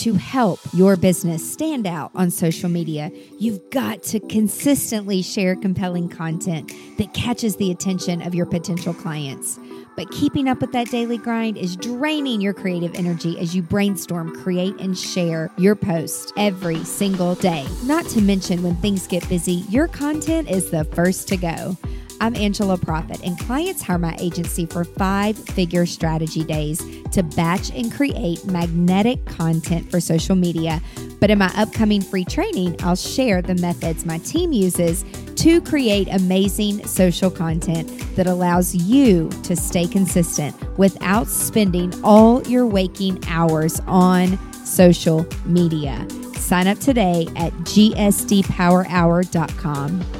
To help your business stand out on social media, you've got to consistently share compelling content that catches the attention of your potential clients. But keeping up with that daily grind is draining your creative energy as you brainstorm, create, and share your post every single day. Not to mention, when things get busy, your content is the first to go. I'm Angela Proffitt, and clients hire my agency for five figure strategy days to batch and create magnetic content for social media. But in my upcoming free training, I'll share the methods my team uses to create amazing social content that allows you to stay consistent without spending all your waking hours on social media. Sign up today at gsdpowerhour.com.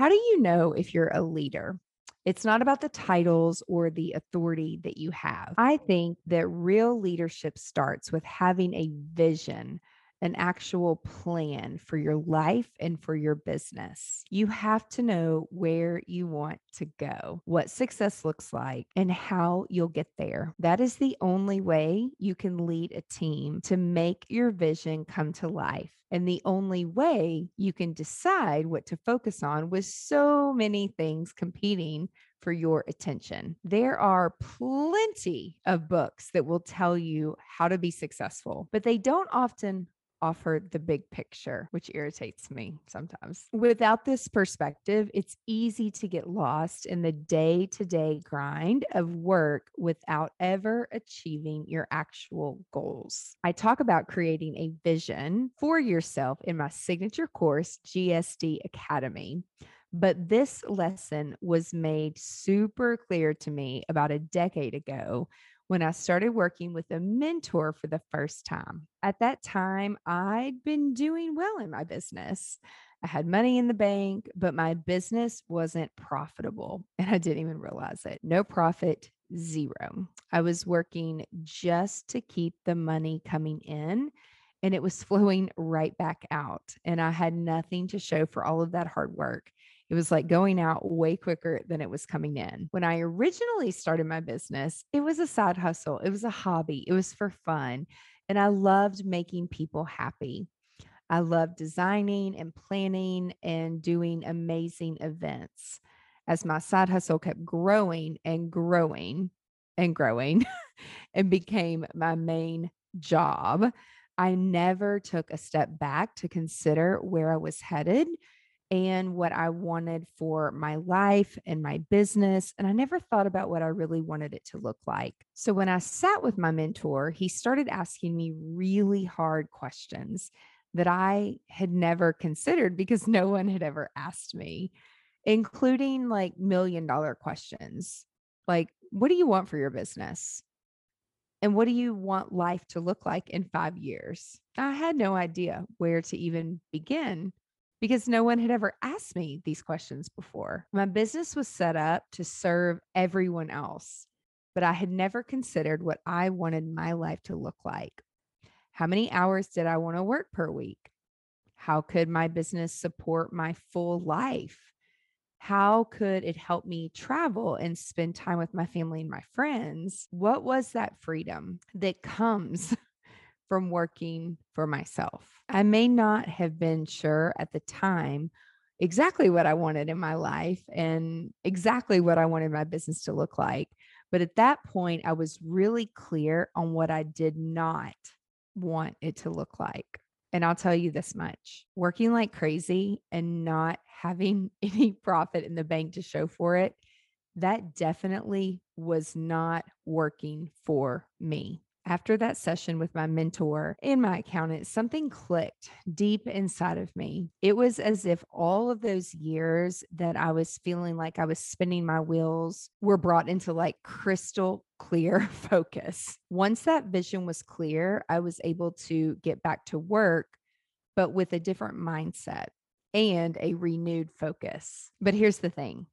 How do you know if you're a leader? It's not about the titles or the authority that you have. I think that real leadership starts with having a vision an actual plan for your life and for your business. You have to know where you want to go, what success looks like, and how you'll get there. That is the only way you can lead a team to make your vision come to life. And the only way you can decide what to focus on with so many things competing for your attention. There are plenty of books that will tell you how to be successful, but they don't often offer the big picture, which irritates me sometimes. Without this perspective, it's easy to get lost in the day to day grind of work without ever achieving your actual goals. I talk about creating a vision for yourself in my signature course, GSD Academy. But this lesson was made super clear to me about a decade ago when I started working with a mentor for the first time. At that time, I'd been doing well in my business. I had money in the bank, but my business wasn't profitable and I didn't even realize it. No profit, zero. I was working just to keep the money coming in and it was flowing right back out. And I had nothing to show for all of that hard work. It was like going out way quicker than it was coming in. When I originally started my business, it was a side hustle, it was a hobby, it was for fun. And I loved making people happy. I loved designing and planning and doing amazing events. As my side hustle kept growing and growing and growing and became my main job, I never took a step back to consider where I was headed and what I wanted for my life and my business. And I never thought about what I really wanted it to look like. So when I sat with my mentor, he started asking me really hard questions that I had never considered because no one had ever asked me, including like million dollar questions like, what do you want for your business? And what do you want life to look like in five years? I had no idea where to even begin because no one had ever asked me these questions before. My business was set up to serve everyone else, but I had never considered what I wanted my life to look like. How many hours did I want to work per week? How could my business support my full life? How could it help me travel and spend time with my family and my friends? What was that freedom that comes from working for myself. I may not have been sure at the time exactly what I wanted in my life and exactly what I wanted my business to look like. But at that point, I was really clear on what I did not want it to look like. And I'll tell you this much working like crazy and not having any profit in the bank to show for it that definitely was not working for me. After that session with my mentor and my accountant, something clicked deep inside of me. It was as if all of those years that I was feeling like I was spinning my wheels were brought into like crystal clear focus. Once that vision was clear, I was able to get back to work, but with a different mindset and a renewed focus. But here's the thing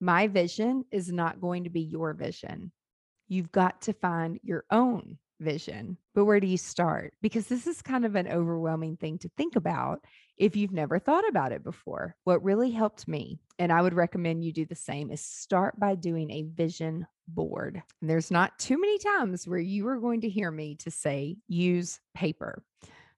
my vision is not going to be your vision. You've got to find your own vision. But where do you start? Because this is kind of an overwhelming thing to think about if you've never thought about it before. What really helped me, and I would recommend you do the same, is start by doing a vision board. And there's not too many times where you are going to hear me to say use paper.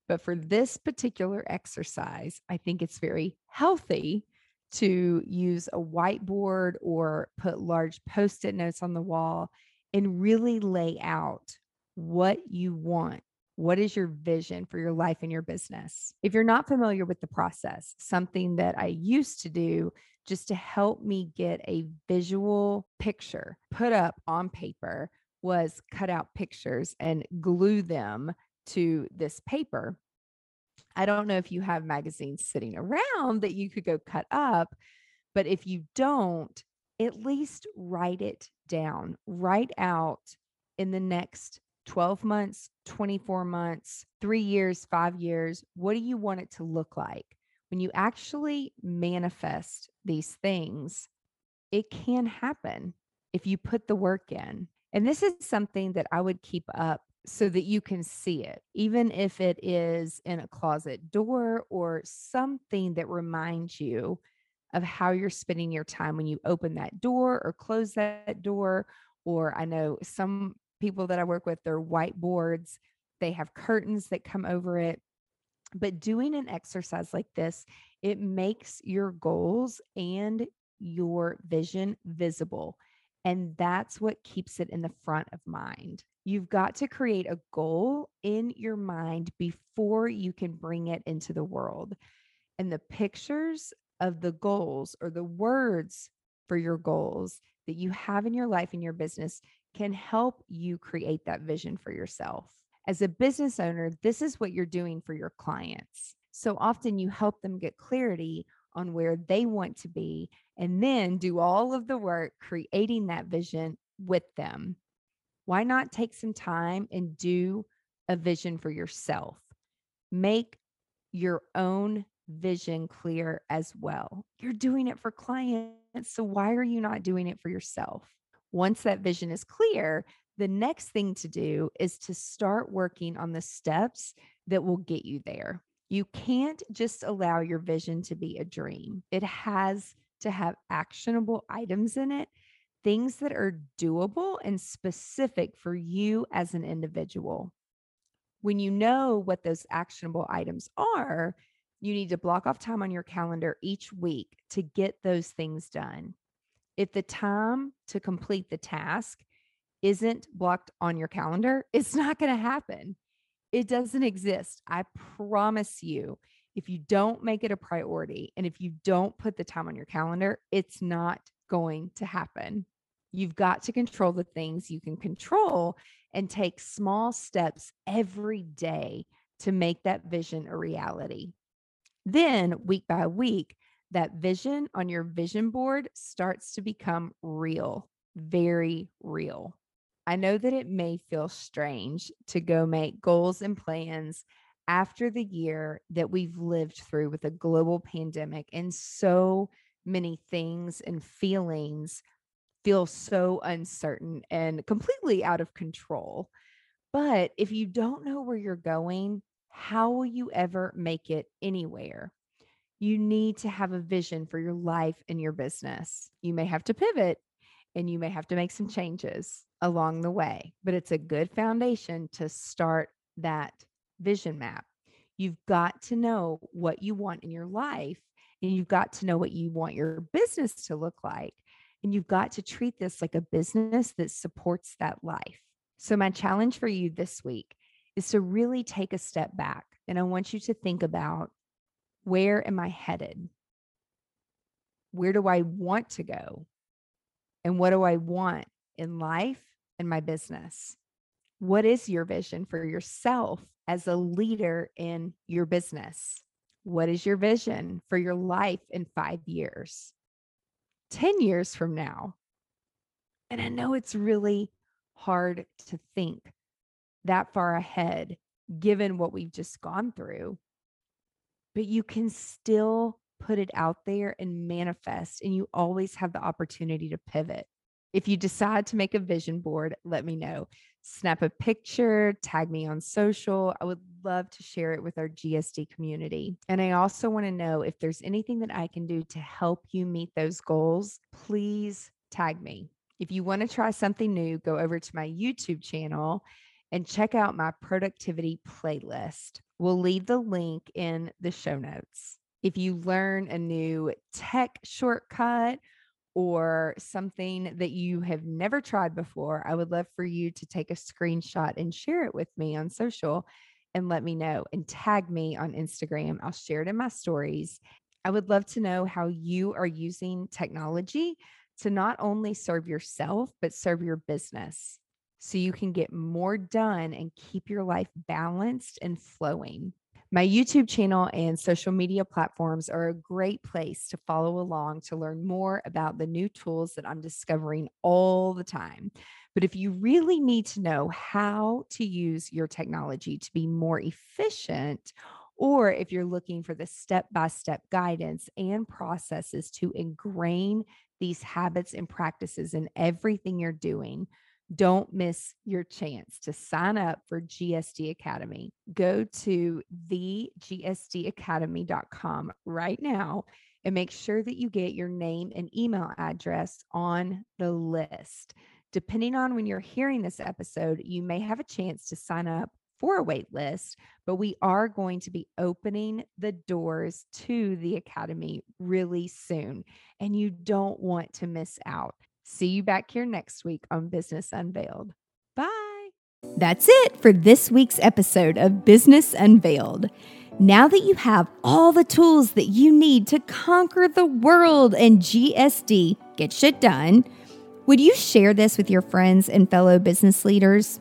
But for this particular exercise, I think it's very healthy to use a whiteboard or put large post it notes on the wall and really lay out what you want. What is your vision for your life and your business? If you're not familiar with the process, something that I used to do just to help me get a visual picture put up on paper was cut out pictures and glue them to this paper. I don't know if you have magazines sitting around that you could go cut up, but if you don't, at least write it down. Write out in the next 12 months, 24 months, three years, five years. What do you want it to look like? When you actually manifest these things, it can happen if you put the work in. And this is something that I would keep up so that you can see it, even if it is in a closet door or something that reminds you of how you're spending your time when you open that door or close that door. Or I know some people that I work with, they're whiteboards, they have curtains that come over it. But doing an exercise like this, it makes your goals and your vision visible. And that's what keeps it in the front of mind. You've got to create a goal in your mind before you can bring it into the world. And the pictures of the goals or the words for your goals that you have in your life and your business can help you create that vision for yourself. As a business owner, this is what you're doing for your clients. So often you help them get clarity on where they want to be and then do all of the work creating that vision with them why not take some time and do a vision for yourself? Make your own vision clear as well. You're doing it for clients. So why are you not doing it for yourself? Once that vision is clear, the next thing to do is to start working on the steps that will get you there. You can't just allow your vision to be a dream, it has to have actionable items in it things that are doable and specific for you as an individual. When you know what those actionable items are, you need to block off time on your calendar each week to get those things done. If the time to complete the task isn't blocked on your calendar, it's not going to happen. It doesn't exist. I promise you. If you don't make it a priority and if you don't put the time on your calendar, it's not going to happen. You've got to control the things you can control and take small steps every day to make that vision a reality. Then, week by week, that vision on your vision board starts to become real, very real. I know that it may feel strange to go make goals and plans after the year that we've lived through with a global pandemic and so many things and feelings feel so uncertain and completely out of control. But if you don't know where you're going, how will you ever make it anywhere? You need to have a vision for your life and your business. You may have to pivot and you may have to make some changes along the way, but it's a good foundation to start that vision map. You've got to know what you want in your life and you've got to know what you want your business to look like. And you've got to treat this like a business that supports that life. So, my challenge for you this week is to really take a step back. And I want you to think about where am I headed? Where do I want to go? And what do I want in life and my business? What is your vision for yourself as a leader in your business? What is your vision for your life in five years, 10 years from now? And I know it's really hard to think that far ahead given what we've just gone through, but you can still put it out there and manifest, and you always have the opportunity to pivot. If you decide to make a vision board, let me know. Snap a picture, tag me on social. I would love to share it with our GSD community. And I also want to know if there's anything that I can do to help you meet those goals, please tag me. If you want to try something new, go over to my YouTube channel and check out my productivity playlist. We'll leave the link in the show notes. If you learn a new tech shortcut or something that you have never tried before, I would love for you to take a screenshot and share it with me on social and let me know and tag me on Instagram. I'll share it in my stories. I would love to know how you are using technology to not only serve yourself, but serve your business so you can get more done and keep your life balanced and flowing. My YouTube channel and social media platforms are a great place to follow along to learn more about the new tools that I'm discovering all the time. But if you really need to know how to use your technology to be more efficient, or if you're looking for the step by step guidance and processes to ingrain these habits and practices in everything you're doing, don't miss your chance to sign up for GSD Academy. Go to thegsdacademy.com right now and make sure that you get your name and email address on the list. Depending on when you're hearing this episode, you may have a chance to sign up for a wait list, but we are going to be opening the doors to the Academy really soon, and you don't want to miss out. See you back here next week on Business Unveiled. Bye. That's it for this week's episode of Business Unveiled. Now that you have all the tools that you need to conquer the world and GSD, get shit done, would you share this with your friends and fellow business leaders?